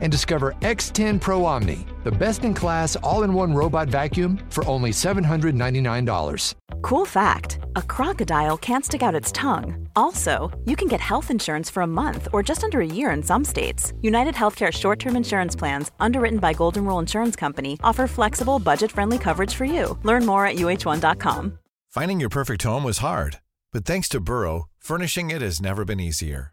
and discover X10 Pro Omni, the best in class all in one robot vacuum for only $799. Cool fact a crocodile can't stick out its tongue. Also, you can get health insurance for a month or just under a year in some states. United Healthcare short term insurance plans, underwritten by Golden Rule Insurance Company, offer flexible, budget friendly coverage for you. Learn more at uh1.com. Finding your perfect home was hard, but thanks to Burrow, furnishing it has never been easier.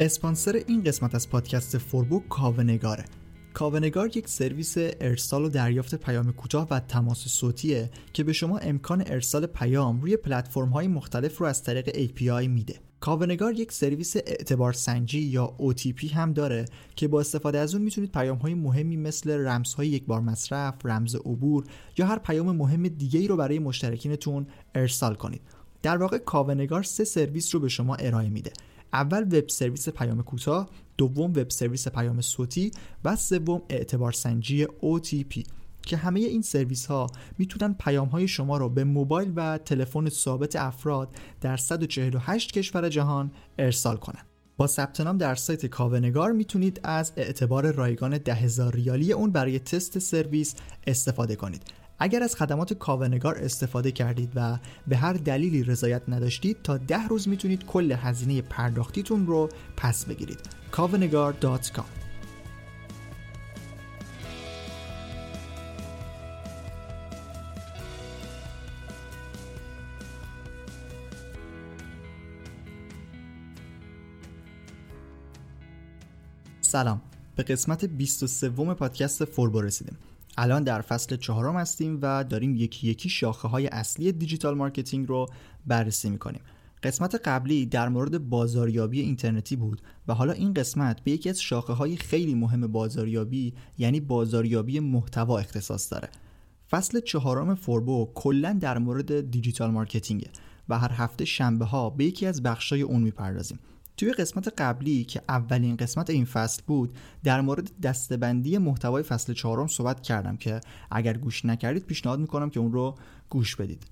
اسپانسر این قسمت از پادکست فوربو کاونگاره کاونگار یک سرویس ارسال و دریافت پیام کوتاه و تماس صوتیه که به شما امکان ارسال پیام روی پلتفرم های مختلف رو از طریق API میده. کاونگار یک سرویس اعتبار سنجی یا OTP هم داره که با استفاده از اون می‌تونید پیام های مهمی مثل رمزهای یک بار مصرف، رمز عبور یا هر پیام مهم دیگه ای رو برای مشترکینتون ارسال کنید. در واقع کاونگار سه سرویس رو به شما ارائه میده. اول وب سرویس پیام کوتاه دوم وب سرویس پیام صوتی و سوم اعتبار سنجی OTP که همه این سرویس ها می‌تونن پیام های شما رو به موبایل و تلفن ثابت افراد در 148 کشور جهان ارسال کنن. با ثبت نام در سایت کاونگار می‌تونید از اعتبار رایگان 10000 ریالی اون برای تست سرویس استفاده کنید. اگر از خدمات کاونگار استفاده کردید و به هر دلیلی رضایت نداشتید تا ده روز می‌تونید کل هزینه پرداختیتون رو پس بگیرید. کاونگار.com سلام. به قسمت 23 پادکست فوربو رسیدیم. الان در فصل چهارم هستیم و داریم یکی یکی شاخه های اصلی digital marketing رو بررسی می‌کنیم. قسمت قبلی در مورد بازاریابی اینترنتی بود و حالا این قسمت به یکی از شاخه های خیلی مهم بازاریابی یعنی بازاریابی محتوا اختصاص داره. فصل چهارم فوربو کلا در مورد digital marketing ه و هر هفته شنبه ها به یکی از بخشای اون می‌پردازیم. توی قسمت قبلی که اولین قسمت این فصل بود در مورد دسته بندی محتوای فصل چهارم صحبت کردم که اگر گوش نکردید پیشنهاد می‌کنم که اون رو گوش بدید.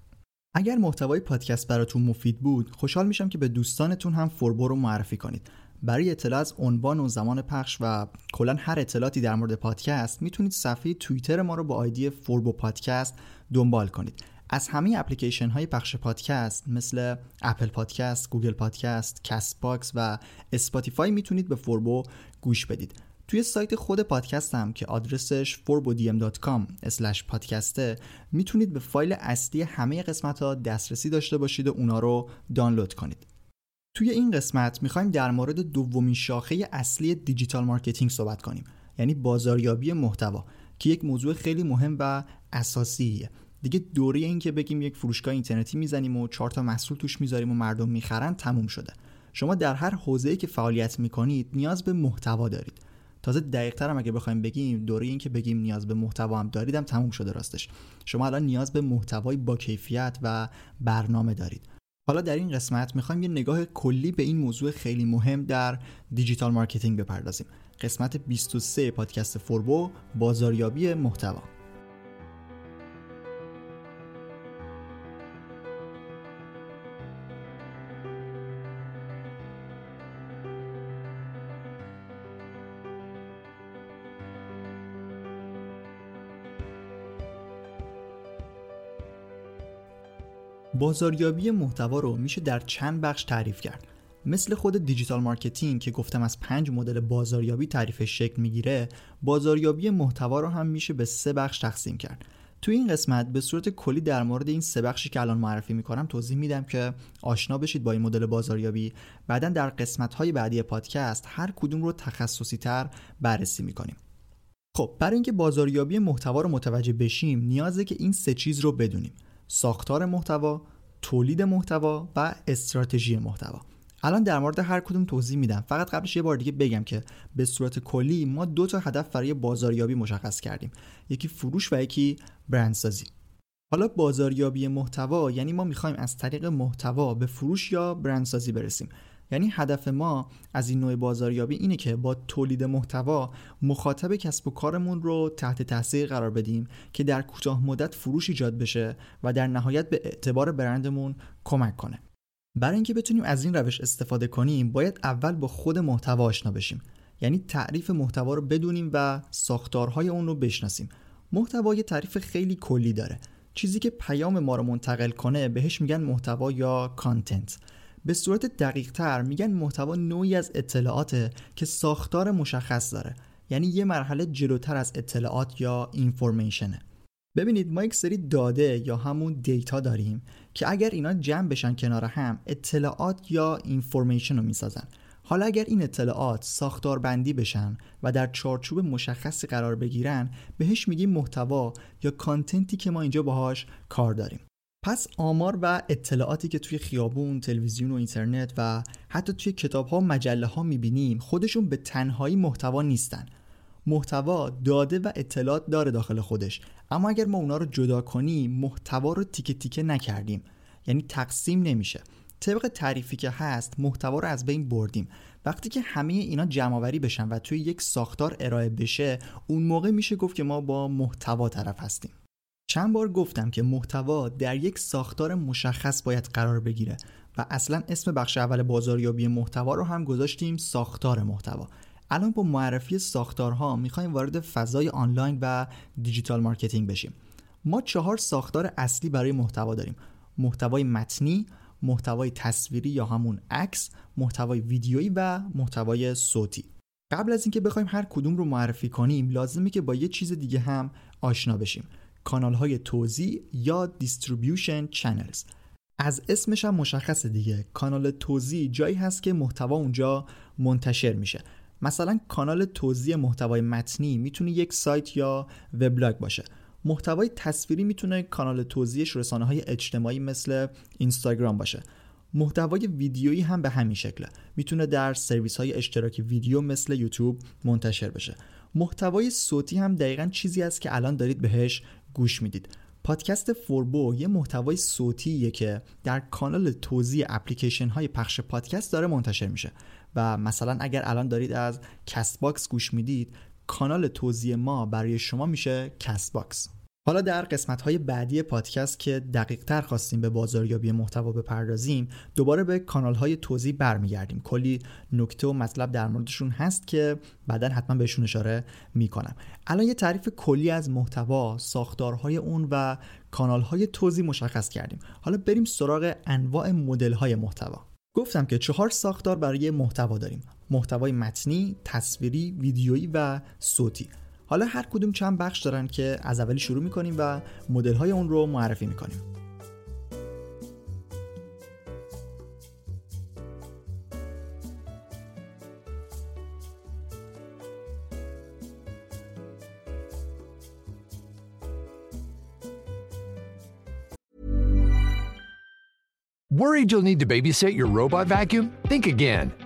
اگر محتوای پادکست براتون مفید بود خوشحال میشم که به دوستانتون هم فوربو رو معرفی کنید. برای اطلاع از عنوان و زمان پخش و کلا هر اطلاعاتی در مورد پادکست می‌تونید صفحه توییتر ما رو با ID فوربو پادکست دنبال کنید. از همه اپلیکیشن های پخش پادکست مثل Apple Podcast، Google Podcast، Castbox و Spotify می‌تونید به فوربو گوش بدید. توی سایت خود پادکست هم که آدرسش forbodm.com پادکسته می‌تونید به فایل اصلی همه قسمت ها دسترسی داشته باشید و اونا رو دانلود کنید. توی این قسمت می‌خوایم در مورد دومین شاخه اصلی digital marketing صحبت کنیم یعنی بازاریابی محتوا که یک موضوع خیلی مهم و اساسیه دیگه دوره این که بگیم یک فروشگاه اینترنتی می‌زنیم و چهار تا محصول توش می‌ذاریم و مردم می‌خرن تموم شده. شما در هر حوزه‌ای که فعالیت می‌کنید نیاز به محتوا دارید. تازه دقیق هم اگه بخوایم بگیم دوره این که بگیم نیاز به محتوا هم دارید هم تموم شده راستش. شما الان نیاز به محتوای با کیفیت و برنامه دارید. حالا در این قسمت می‌خوایم یه نگاه کلی به این موضوع خیلی مهم در digital marketing بپردازیم. قسمت 23 پادکست فوربو بازاریابی محتوا. بازاریابی محتوا رو میشه در چند بخش تعریف کرد. مثل خود digital marketing که گفتم از پنج مدل بازاریابی تعریفش شکل می‌گیره بازاریابی محتوا رو هم میشه به سه بخش تقسیم کرد. توی این قسمت به صورت کلی در مورد این سه بخشی که الان معرفی می‌کنم توضیح میدم که آشنا بشید با این مدل بازاریابی. بعدا در قسمت های بعدی پادکست هر کدوم رو تخصصی تر بررسی می‌کنیم. خب برای اینکه بازاریابی محتوا رو متوجه بشیم نیازه که این سه چیز رو بدونیم. ساختار محتوا تولید محتوا و استراتژی محتوا. الان در مورد هر کدوم توضیح میدم. فقط قبلش یه بار دیگه بگم که به صورت کلی ما دو تا هدف برای بازاریابی مشخص کردیم. یکی فروش و یکی برندسازی. حالا بازاریابی محتوا یعنی ما می‌خوایم از طریق محتوا به فروش یا برندسازی برسیم. یعنی هدف ما از این نوع بازاریابی اینه که با تولید محتوا مخاطب کسب و کارمون رو تحت تاثیر قرار بدیم که در کوتاه مدت فروش ایجاد بشه و در نهایت به اعتبار برندمون کمک کنه. برای اینکه بتونیم از این روش استفاده کنیم باید اول با خود محتوا آشنا بشیم. یعنی تعریف محتوا رو بدونیم و ساختارهای اون رو بشناسیم. محتوا یه تعریف خیلی کلی داره. چیزی که پیام ما رو منتقل کنه بهش میگن محتوا یا کانتنت به صورت دقیق تر میگن محتوا نوعی از اطلاعاته که ساختار مشخص داره. یعنی یه مرحله جلوتر از اطلاعات یا اینفورمیشنه ببینید ما یک سری داده یا همون دیتا داریم که اگر اینا جمع بشن کنار هم اطلاعات یا اینفورمیشن رو می‌سازن. حالا اگر این اطلاعات ساختار بندی بشن و در چارچوب مشخصی قرار بگیرن بهش میگیم محتوا یا کانتنتی که ما اینجا باهاش کار داریم. پس آمار و اطلاعاتی که توی خیابون، تلویزیون و اینترنت و حتی توی کتاب ها و مجله ها می‌بینیم خودشون به تنهایی محتوا نیستن. محتوا داده و اطلاعات داره داخل خودش. اما اگر ما اونا رو جدا کنیم محتوا رو تیکه تیکه نکردیم. یعنی تقسیم نمیشه. طبق تعریفی که هست محتوا رو از بین بردیم. وقتی که همه اینا جمع آوری بشن و توی یک ساختار ارائه بشه اون موقع میشه گفت که ما با محتوا طرف هستیم. چند بار گفتم که محتوا در یک ساختار مشخص باید قرار بگیره و اصلا اسم بخش اول بازاریابی محتوا رو هم گذاشتیم ساختار محتوا. الان با معرفی ساختارها می‌خوایم وارد فضای آنلاین و digital marketing بشیم. ما چهار ساختار اصلی برای محتوا داریم. محتوای متنی محتوای تصویری یا همون عکس محتوای ویدیویی و محتوای صوتی. قبل از اینکه بخوایم هر کدوم رو معرفی کنیم لازمه که با یه چیز دیگه هم آشنا بشیم. کانال های توزیع یا distribution channels. از اسمش هم مشخصه دیگه. کانال توزیع جایی هست که محتوا اونجا منتشر میشه. مثلا کانال توزیع محتوای متنی می‌تونه یک سایت یا وبلاگ باشه. محتوای تصویری می‌تونه کانال توزیعش رسانه های اجتماعی مثل اینستاگرام باشه. محتوای ویدیویی هم به همین شکله. می‌تونه در سرویس های اشتراکی ویدیو مثل یوتیوب منتشر بشه. محتوای صوتی هم دقیقا چیزی است که الان دارید بهش گوش می‌دید. پادکست فوربو یه محتوای صوتیه که در کانال توزیع اپلیکیشن های پخش پادکست داره منتشر میشه. و مثلا اگر الان دارید از CastBox گوش می‌دید کانال توزیع ما برای شما میشه CastBox حالا در قسمت های بعدی پادکست که دقیق تر خواستیم به بازاریابی محتوا بپردازیم دوباره به کانال های توزیع برمیگردیم. کلی نکته و مطلب در موردشون هست که بعدا حتما بهشون اشاره می‌کنم. الان یه تعریف کلی از محتوا ساختارهای اون و کانال های توضیح مشخص کردیم. حالا بریم سراغ انواع مدل های محتوا. گفتم که چهار ساختار برای محتوا داریم. محتوای متنی، تصویری، ویدیویی و صوتی. حالا هر کدوم چند بخش دارن که از اولی شروع می‌کنیم و مدل های اون رو معرفی می‌کنیم Worried you'll need to babysit your robot vacuum? Think again.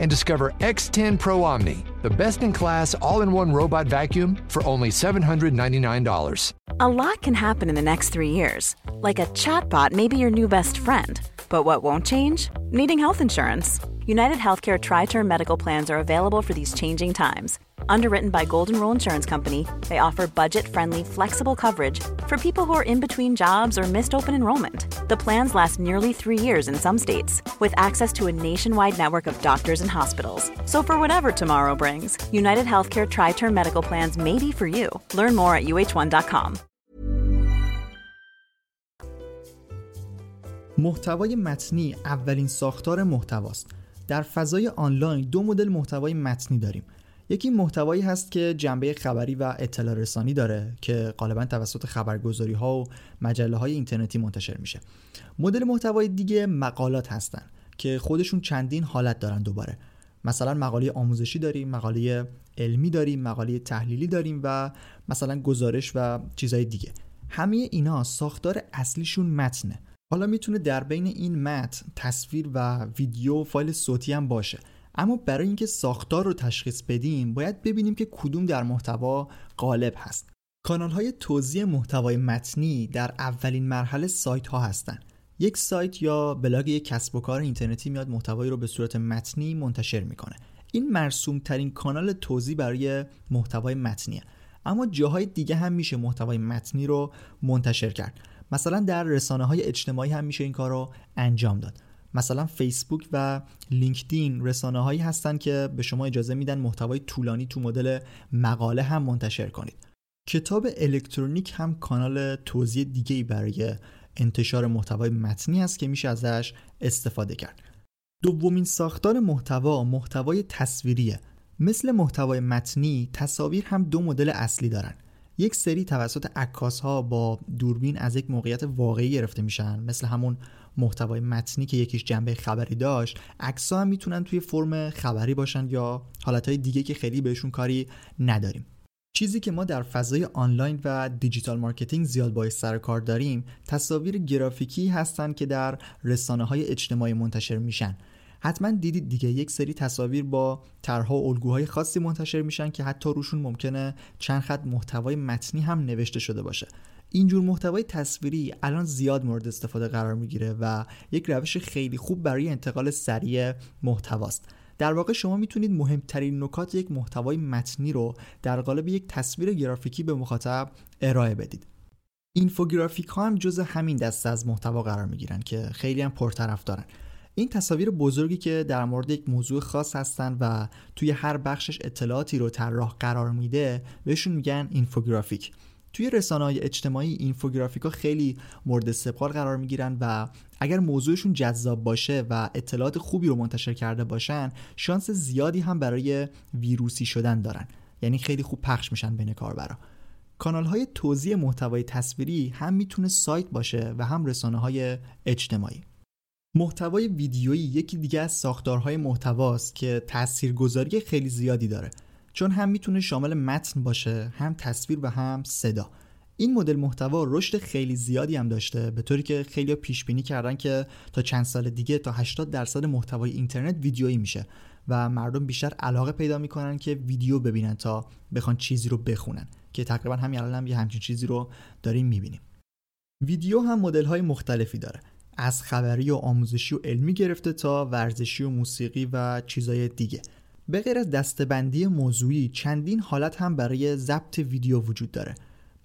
and discover X10 Pro Omni, the best in class all in one robot vacuum for only $799. A lot can happen in the next three years. Like a chatbot may be your new best friend. But what won't change? Needing health insurance. United Healthcare Tri Term Medical Plans are available for these changing times Underwritten by Golden Rule Insurance Company, they offer budget-friendly, flexible coverage for people who are in between jobs or missed open enrollment. The plans last nearly three years in some states, with access to a nationwide network of doctors and hospitals. So for whatever tomorrow brings, United Healthcare Tri-Term Medical Plans may be for you. Learn more at uh1.com. محتوای متنی اولین ساختار محتواست. در فضای آنلاین دو مدل محتوای متنی داریم. یکی محتوایی هست که جنبه خبری و اطلاع رسانی داره که غالبا توسط خبرگزاری ها و مجله های اینترنتی منتشر میشه. مدل محتوای دیگه مقالات هستن که خودشون چندین حالت دارن دوباره. مثلا مقاله آموزشی داریم مقاله علمی داریم مقاله تحلیلی داریم و مثلا گزارش و چیزهای دیگه. همه اینا ساختار اصلیشون متنه. حالا می‌تونه در بین این متن تصویر و ویدیو و فایل صوتی هم باشه. اما برای اینکه ساختار رو تشخیص بدیم باید ببینیم که کدوم در محتوا غالب هست. کانال های توضیح محتوای متنی در اولین مرحله سایت ها هستند یک سایت یا بلاگ یک کسب و کار اینترنتی میاد محتوایی رو به صورت متنی منتشر می‌کنه. این مرسوم ترین کانال توزیع برای محتوای متنیه. اما جاهای دیگه هم میشه محتوای متنی رو منتشر کرد. مثلا در رسانه های اجتماعی هم میشه این کار رو انجام داد. مثلا فیسبوک و لینکدین رسانه هایی هستن که به شما اجازه میدن محتوای طولانی تو مدل مقاله هم منتشر کنید. کتاب الکترونیک هم کانال توزیع دیگه برای انتشار محتوای متنی است که میشه ازش استفاده کرد. دومین ساختار محتوا محتوای تصویریه. مثل محتوای متنی تصاویر هم دو مدل اصلی دارن. یک سری توسط عکاس ها با دوربین از یک موقعیت واقعی گرفته میشن مثل همون محتوای متنی که یکیش جنبه خبری داشت عکس هم می‌تونن توی فرم خبری باشن یا حالتهای دیگه که خیلی بهشون کاری نداریم. چیزی که ما در فضای آنلاین و digital marketing زیاد باهاش سر کار داریم تصاویر گرافیکی هستند که در رسانه های اجتماعی منتشر میشن. حتما دیدید دیگه یک سری تصاویر با طرحها و الگوهای خاصی منتشر میشن که حتی روشون ممکنه چند خط محتوای متنی هم نوشته شده باشه. اینجور محتوای تصویری الان زیاد مورد استفاده قرار می‌گیره و یک روش خیلی خوب برای انتقال سریع محتواست. در واقع شما می‌تونید مهمترین نکات یک محتوای متنی رو در قالب یک تصویر گرافیکی به مخاطب ارائه بدید. اینفوگرافیک ها هم جز همین دسته از محتوا قرار می‌گیرن که خیلی هم پرطرف دارن. این تصاویر بزرگی که در مورد یک موضوع خاص هستن و توی هر بخشش اطلاعاتی رو طراح قرار میده بهشون میگن اینفوگرافیک. توی رسانه های اجتماعی اینفوگرافیک خیلی مورد استقبال قرار می‌گیرن و اگر موضوعشون جذاب باشه و اطلاعات خوبی رو منتشر کرده باشن شانس زیادی هم برای ویروسی شدن دارن. یعنی خیلی خوب پخش میشن بین کاربرا. کانال های توضیح محتوای تصویری هم می‌تونه سایت باشه و هم رسانه های اجتماعی. محتوای ویدیویی یکی دیگه از ساختارهای محتواست که تاثیرگذاری خیلی زیادی داره. چون هم می‌تونه شامل متن باشه هم تصویر و هم صدا. این مدل محتوا رشد خیلی زیادی هم داشته به طوری که خیلی پیش بینی کردن که تا چند سال دیگه تا 80 درصد محتوای اینترنت ویدیویی میشه و مردم بیشتر علاقه پیدا می‌کنن که ویدیو ببینن تا بخوان چیزی رو بخونن که تقریبا همین الان هم یه همچین چیزی رو داریم می‌بینیم. ویدیو هم مدل های مختلفی داره. از خبری و آموزشی و علمی گرفته تا ورزشی و موسیقی و چیزای دیگه. به غیر از دستبندی موضوعی چندین حالت هم برای ضبط ویدیو وجود داره.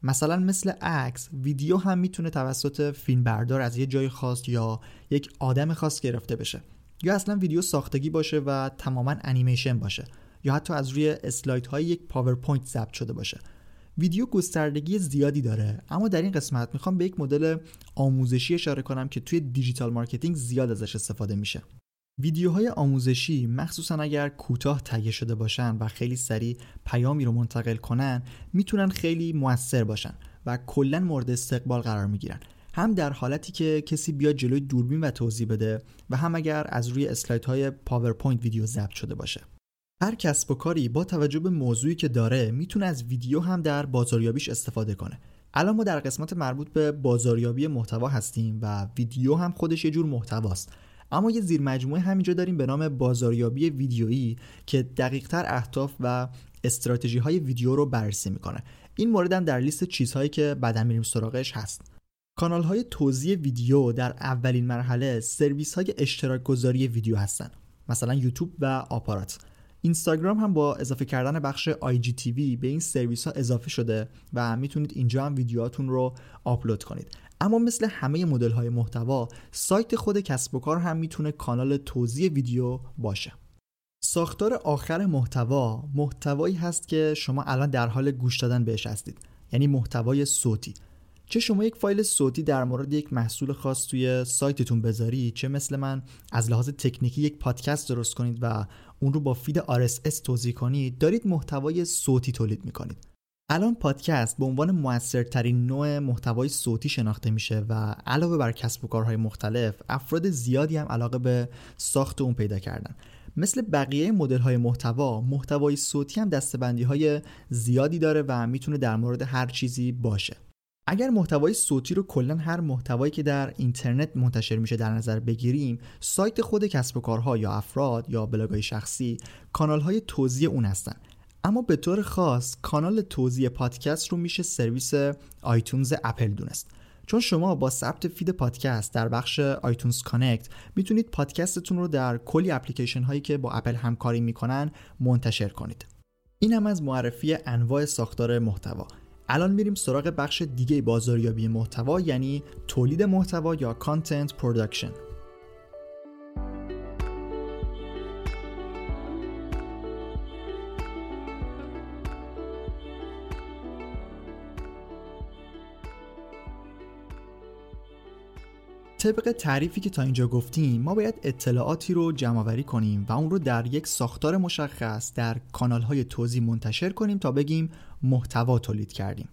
مثلا مثل عکس ویدیو هم می‌تونه توسط فیلمبردار از یه جای خاص یا یک آدم خاص گرفته بشه. یا اصلا ویدیو ساختگی باشه و تماما انیمیشن باشه. یا حتی از روی اسلاید های یک پاورپوینت ضبط شده باشه. ویدیو گستردگی زیادی داره اما در این قسمت می‌خوام به یک مدل آموزشی اشاره کنم که توی digital marketing زیاد ازش استفاده میشه. ویدیوهای آموزشی مخصوصا اگر کوتاه تهیه شده باشن و خیلی سریع پیامی رو منتقل کنن می‌تونن خیلی موثر باشن و کلا مورد استقبال قرار می‌گیرن. هم در حالتی که کسی بیاد جلوی دوربین و توضیح بده و هم اگر از روی اسلاید های پاورپوینت ویدیو ضبط شده باشه. هر کسب و کاری با توجه به موضوعی که داره می‌تونه از ویدیو هم در بازاریابیش استفاده کنه. الان ما در قسمت مربوط به بازاریابی محتوا هستیم و ویدیو هم خودش یه جور محتواست. اما یه زیر مجموعه همینجا داریم به نام بازاریابی ویدیویی که دقیقتر اهداف و استراتژی های ویدیو رو بررسی می‌کنه. این مورد هم در لیست چیزهایی که بعدا میریم سراغش هست. کانال های توضیح ویدیو در اولین مرحله سرویس های اشتراک گذاری ویدیو هستن مثلا یوتیوب و آپارات. اینستاگرام هم با اضافه کردن بخش IGTV به این سرویس ها اضافه شده و می‌تونید اینجا هم ویدیوهاتون رو آپلود کنید. اما مثل همه مدل های محتوا سایت خود کسب و کار هم می‌تونه کانال توضیح ویدیو باشه. ساختار آخر محتوا محتوایی هست که شما الان در حال گوش دادن بهش هستید. یعنی محتوای صوتی. چه شما یک فایل صوتی در مورد یک محصول خاص توی سایتتون بذاری چه مثل من از لحاظ تکنیکی یک پادکست درست کنید و اون رو با فید RSS توضیح کنید دارید محتوای صوتی تولید می‌کنید. الان پادکست به عنوان موثرترین نوع محتوای صوتی شناخته میشه و علاوه بر کسب و کارهای مختلف افراد زیادی هم علاقه به ساخت اون پیدا کردن. مثل بقیه مدل های محتوا محتوای صوتی هم دستبندی های زیادی داره و می‌تونه در مورد هر چیزی باشه. اگر محتوای صوتی رو کلا هر محتوایی که در اینترنت منتشر میشه در نظر بگیریم سایت خود کسب و کارها یا افراد یا بلاگای شخصی کانال های توزیع اون هستن. اما به طور خاص کانال توزیع پادکست رو میشه سرویس آیتونز اپل دونست. چون شما با ثبت فید پادکست در بخش iTunes Connect می‌تونید پادکستتون رو در کلی اپلیکیشن هایی که با اپل همکاری می‌کنن منتشر کنید. این هم از معرفی انواع ساختار محتوا. الان میریم سراغ بخش دیگه بازاریابی محتوا یعنی تولید محتوا یا content production طبق تعریفی که تا اینجا گفتیم ما باید اطلاعاتی رو جمع آوری کنیم و اون رو در یک ساختار مشخص در کانال های توضیح منتشر کنیم تا بگیم محتوا تولید کردیم.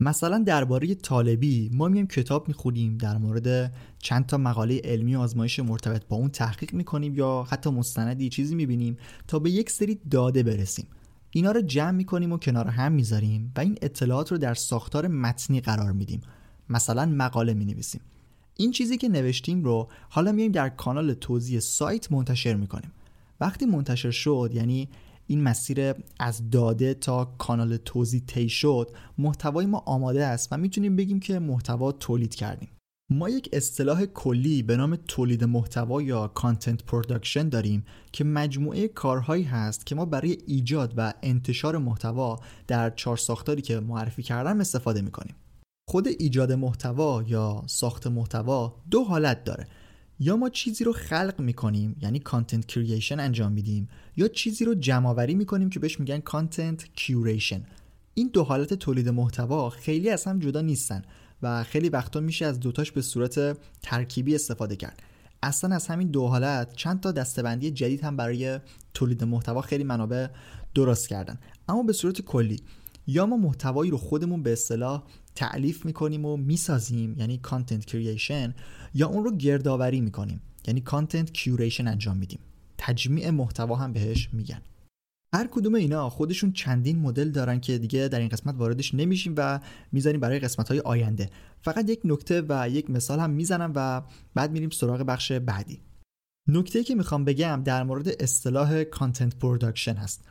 مثلا درباره طالبی ما میایم کتاب می‌خونیم در مورد چند تا مقاله علمی و آزمایش مرتبط با اون تحقیق می‌کنیم یا حتی مستندی چیزی می‌بینیم تا به یک سری داده برسیم. اینا رو جمع می‌کنیم و کنار هم می‌ذاریم و این اطلاعات رو در ساختار متنی قرار میدیم. مثلا مقاله می‌نویسیم. این چیزی که نوشتیم رو حالا میایم در کانال توزیع سایت منتشر می‌کنیم. وقتی منتشر شد یعنی این مسیر از داده تا کانال توزیع طی شد محتوای ما آماده است و می‌تونیم بگیم که محتوا تولید کردیم. ما یک اصطلاح کلی به نام تولید محتوا یا content production داریم که مجموعه کارهایی هست که ما برای ایجاد و انتشار محتوا در چهار ساختاری که معرفی کردم استفاده می‌کنیم. خود ایجاد محتوا یا ساخت محتوا دو حالت داره. یا ما چیزی رو خلق می‌کنیم یعنی content creation انجام میدیم یا چیزی رو جمع آوری می‌کنیم که بهش میگن content curation این دو حالت تولید محتوا خیلی از هم جدا نیستن و خیلی وقتا میشه از دوتاش به صورت ترکیبی استفاده کرد. اصلا از همین دو حالت چند تا دسته‌بندی جدید هم برای تولید محتوا خیلی منابع درست کردن. اما به صورت کلی یا ما محتوایی رو خودمون به اصطلاح تالیف می‌کنیم و می‌سازیم یعنی content creation یا اون رو گردآوری می‌کنیم یعنی content curation انجام میدیم. تجمیع محتوا هم بهش میگن. هر کدوم اینا خودشون چندین مدل دارن که دیگه در این قسمت واردش نمیشیم و می‌ذاریم برای قسمت های آینده. فقط یک نکته و یک مثال هم می‌زنم و بعد میریم سراغ بخش بعدی. نکته که می‌خوام بگم در مورد اصطلاح content production هست.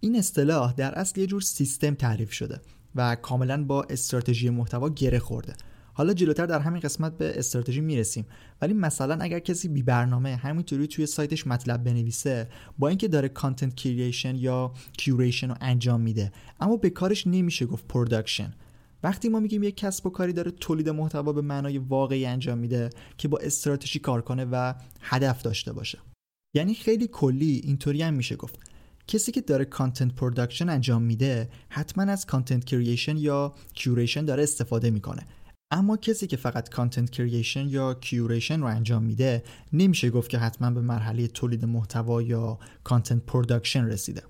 این اصطلاح در اصل یه جور سیستم تعریف شده. و کاملا با استراتژی محتوا گره خورده. حالا جلوتر در همین قسمت به استراتژی می‌رسیم. ولی مثلا اگر کسی بی برنامه همینطوری توی سایتش مطلب بنویسه با اینکه داره content creation یا curation رو انجام میده اما به کارش نمیشه گفت production وقتی ما میگیم یک کسب و کاری داره تولید محتوا به معنای واقعی انجام میده که با استراتژی کار کنه و هدف داشته باشه. یعنی خیلی کلی اینطوری هم میشه گفت. کسی که داره content production انجام میده حتما از content creation یا curation داره استفاده می‌کنه. اما کسی که فقط content creation یا curation رو انجام میده نمیشه گفت که حتما به مرحله تولید محتوا یا content production رسیده.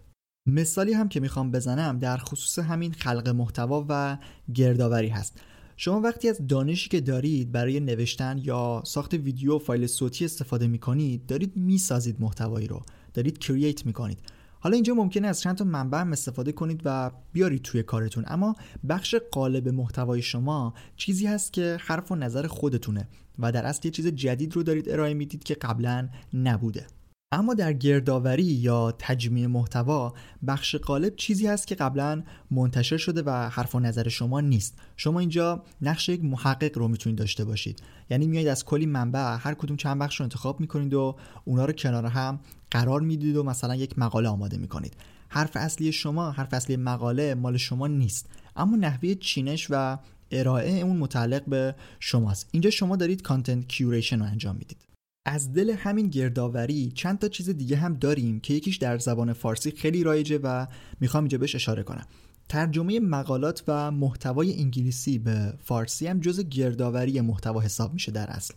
مثالی هم که می‌خوام بزنم در خصوص همین خلق محتوا و گردآوری هست. شما وقتی از دانشی که دارید برای نوشتن یا ساخت ویدیو و فایل صوتی استفاده می‌کنید دارید می‌سازید محتوایی رو. دارید کرییت می‌کنید. حالا اینجا ممکنه از چند تا منبع هم استفاده کنید و بیارید توی کارتون. اما بخش قالب محتوای شما چیزی هست که حرف و نظر خودتونه و در اصل یه چیز جدید رو دارید ارائه می‌دید که قبلا نبوده. اما در گردآوری یا تجمیع محتوا بخش غالب چیزی هست که قبلا منتشر شده و حرف و نظر شما نیست. شما اینجا نقش یک محقق رو می‌تونید داشته باشید. یعنی میایید از کلی منبع هر کدوم چند بخش رو انتخاب می‌کنید و اونا رو کنار هم قرار می‌دید و مثلا یک مقاله آماده می‌کنید. حرف اصلی شما حرف اصلی مقاله مال شما نیست. اما نحوه چینش و ارائه اون متعلق به شماست. اینجا شما دارید content curation رو انجام می‌دید. از دل همین گردآوری چند تا چیز دیگه هم داریم که یکیش در زبان فارسی خیلی رایجه و می‌خوام اینجا بهش اشاره کنم. ترجمه مقالات و محتوای انگلیسی به فارسی هم جز گردآوری محتوا حساب میشه در اصل.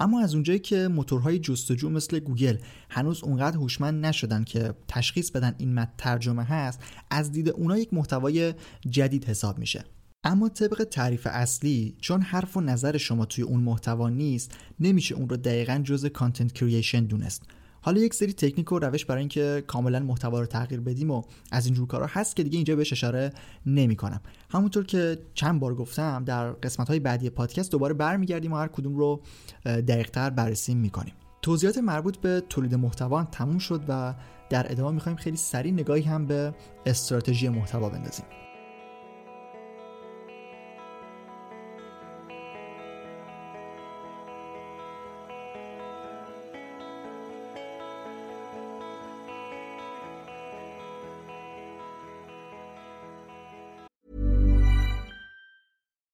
اما از اونجایی که موتورهای جستجو مثل گوگل هنوز اونقدر هوشمند نشدن که تشخیص بدن این متن ترجمه هست از دید اونا یک محتوای جدید حساب میشه. اما طبق تعریف اصلی چون حرف و نظر شما توی اون محتوا نیست نمیشه اون رو دقیقا جز کانتنت کریشن دونست. حالا یک سری تکنیک و روش برای اینکه کاملا محتوا رو تغییر بدیم و از اینجور کارا هست که دیگه اینجا بهش اشاره نمی کنم همونطور که چند بار گفتم در قسمت های بعدی پادکست دوباره برمیگردیم و هر کدوم رو دقیقتر بررسی می‌کنیم. توضیحات مربوط به تولید محتوا تموم شد و در ادامه می‌خوایم خیلی سریع نگاهی هم به استراتژی محتوا بندازیم.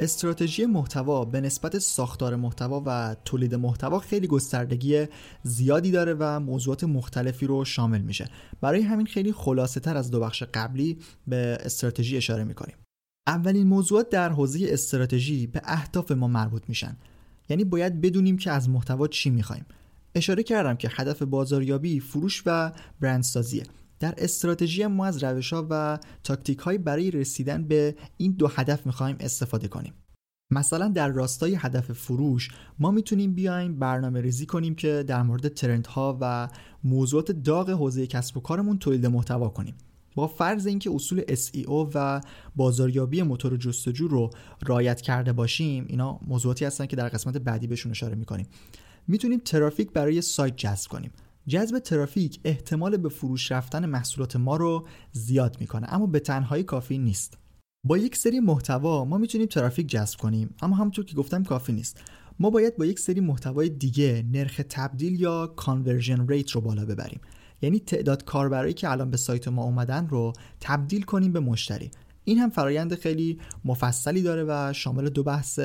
استراتژی محتوا به نسبت ساختار محتوا و تولید محتوا خیلی گستردگی زیادی داره و موضوعات مختلفی رو شامل میشه. برای همین خیلی خلاصه تر از دو بخش قبلی به استراتژی اشاره می‌کنیم. اولین موضوعات در حوزه استراتژی به اهداف ما مربوط میشن. یعنی باید بدونیم که از محتوا چی می‌خوایم. اشاره کردم که هدف بازاریابی فروش و برندسازیه. در استراتژی ما از روش ها و تاکتیک های برای رسیدن به این دو هدف می‌خوایم استفاده کنیم. مثلا در راستای هدف فروش ما می‌تونیم بیایم برنامه ریزی کنیم که در مورد ترنت ها و موضوعات داغ حوزه کسب و کارمون تولید محتوا کنیم. با فرض اینکه اصول SEO و بازاریابی موتور جستجو رو رایت کرده باشیم اینا موضوعاتی هستن که در قسمت بعدی بهشون اشاره می‌کنیم. می‌تونیم ترافیک برای سایت جذب کنیم. جذب ترافیک احتمال به فروش رفتن محصولات ما رو زیاد می‌کنه اما به تنهایی کافی نیست. با یک سری محتوا ما می‌تونیم ترافیک جذب کنیم اما همونطور که گفتم کافی نیست. ما باید با یک سری محتوای دیگه نرخ تبدیل یا conversion rate رو بالا ببریم. یعنی تعداد کاربرایی که الان به سایت ما اومدن رو تبدیل کنیم به مشتری. این هم فرایند خیلی مفصلی داره و شامل دو بحث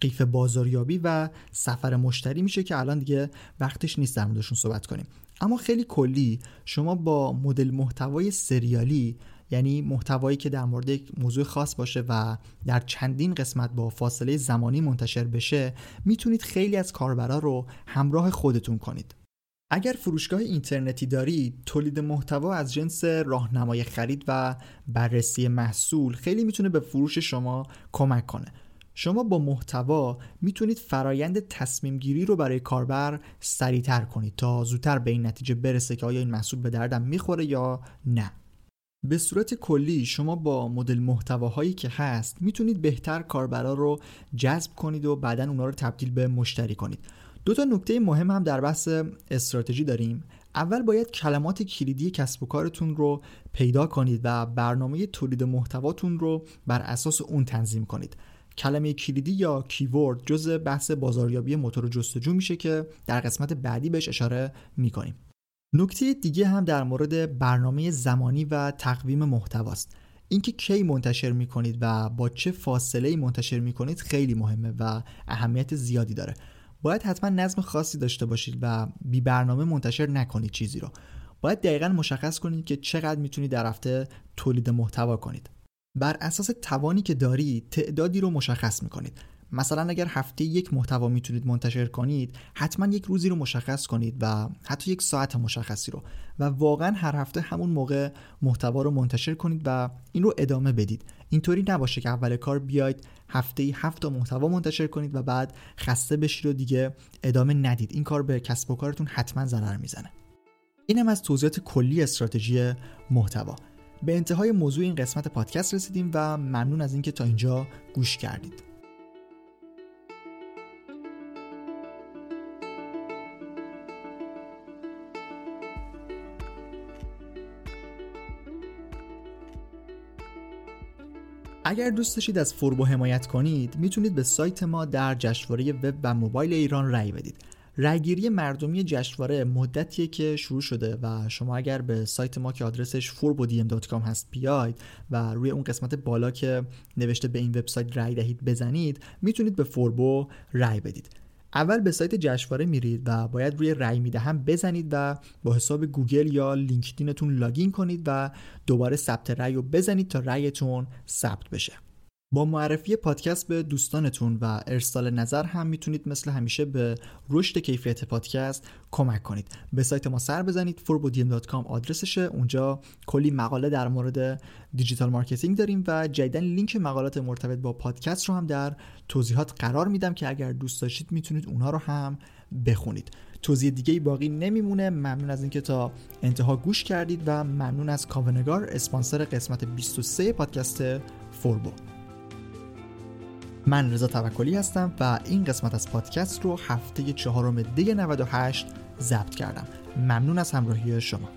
قیف بازاریابی و سفر مشتری میشه که الان دیگه وقتش نیست در موردشون صحبت کنیم. اما خیلی کلی شما با مدل محتوای سریالی یعنی محتوایی که در مورد یک موضوع خاص باشه و در چندین قسمت با فاصله زمانی منتشر بشه می‌تونید خیلی از کاربرا رو همراه خودتون کنید. اگر فروشگاه اینترنتی دارید تولید محتوا از جنس راهنمای خرید و بررسی محصول خیلی می‌تونه به فروش شما کمک کنه. شما با محتوا می‌تونید فرایند تصمیم گیری رو برای کاربر سریعتر کنید تا زودتر به این نتیجه برسه که آیا این محصول به دردم می‌خوره یا نه. به صورت کلی شما با مدل محتواهایی که هست می‌تونید بهتر کاربرا رو جذب کنید و بعدا اونا رو تبدیل به مشتری کنید. دو تا نکته مهم هم در بحث استراتژی داریم. اول باید کلمات کلیدی کسب و کارتون رو پیدا کنید و برنامه تولید محتواتون رو بر اساس اون تنظیم کنید. کلمه کلیدی یا کیورد جزء بحث بازاریابی موتور جستجو میشه که در قسمت بعدی بهش اشاره می‌کنیم. نکته دیگه هم در مورد برنامه زمانی و تقویم محتواست. اینکه کی منتشر می‌کنید و با چه فاصله منتشر می‌کنید خیلی مهمه و اهمیت زیادی داره. باید حتما نظم خاصی داشته باشید و بی برنامه منتشر نکنید چیزی رو. باید دقیقا مشخص کنید که چقدر می‌تونید در هفته تولید محتوا کنید. بر اساس توانی که دارید تعدادی رو مشخص می‌کنید. مثلا اگر هفته یک محتوا می‌تونید منتشر کنید حتما یک روزی رو مشخص کنید و حتی یک ساعت مشخصی رو. و واقعا هر هفته همون موقع محتوا رو منتشر کنید و این رو ادامه بدید. اینطوری نباشه که اول کار بیاید هفته ای هفت تا محتوا منتشر کنید و بعد خسته بشید و دیگه ادامه ندید. این کار به کسب و کارتون حتما ضرر می‌زنه. اینم از توضیحات کلی استراتژی محتوا. به انتهای موضوع این قسمت پادکست رسیدیم و ممنون از اینکه تا اینجا گوش کردید. اگر دوست داشتید از فوربو حمایت کنید می‌تونید به سایت ما در جشنواره وب و موبایل ایران رأی بدید. رأیگیری مردمی جشنواره مدتیه که شروع شده و شما اگر به سایت ما که آدرسش forbodiem.com هست بیاید و روی اون قسمت بالا که نوشته به این وبسایت رأی دهید بزنید می‌تونید به فوربو رأی بدید. اول به سایت جشنواره میرید و باید روی رأی می‌دهم بزنید و با حساب گوگل یا لینکدینتون login کنید و دوباره ثبت رأی رو بزنید تا رأیتون ثبت بشه. با معرفی پادکست به دوستانتون و ارسال نظر هم می‌تونید مثل همیشه به رشد کیفیت پادکست کمک کنید. به سایت ما سر بزنید forbodium.com آدرسشه. اونجا کلی مقاله در مورد digital marketing داریم و جدیدن لینک مقالات مرتبط با پادکست رو هم در توضیحات قرار میدم که اگر دوست داشتید می‌تونید اونها رو هم بخونید. توضیح دیگه باقی نمیمونه. ممنون از اینکه تا انتها گوش کردید و ممنون از کاونگار اسپانسر قسمت 23 پادکست فوربو. من رضا توکلی هستم و این قسمت از پادکست رو هفته چهارم دی 98 ضبط کردم. ممنون از همراهی شما.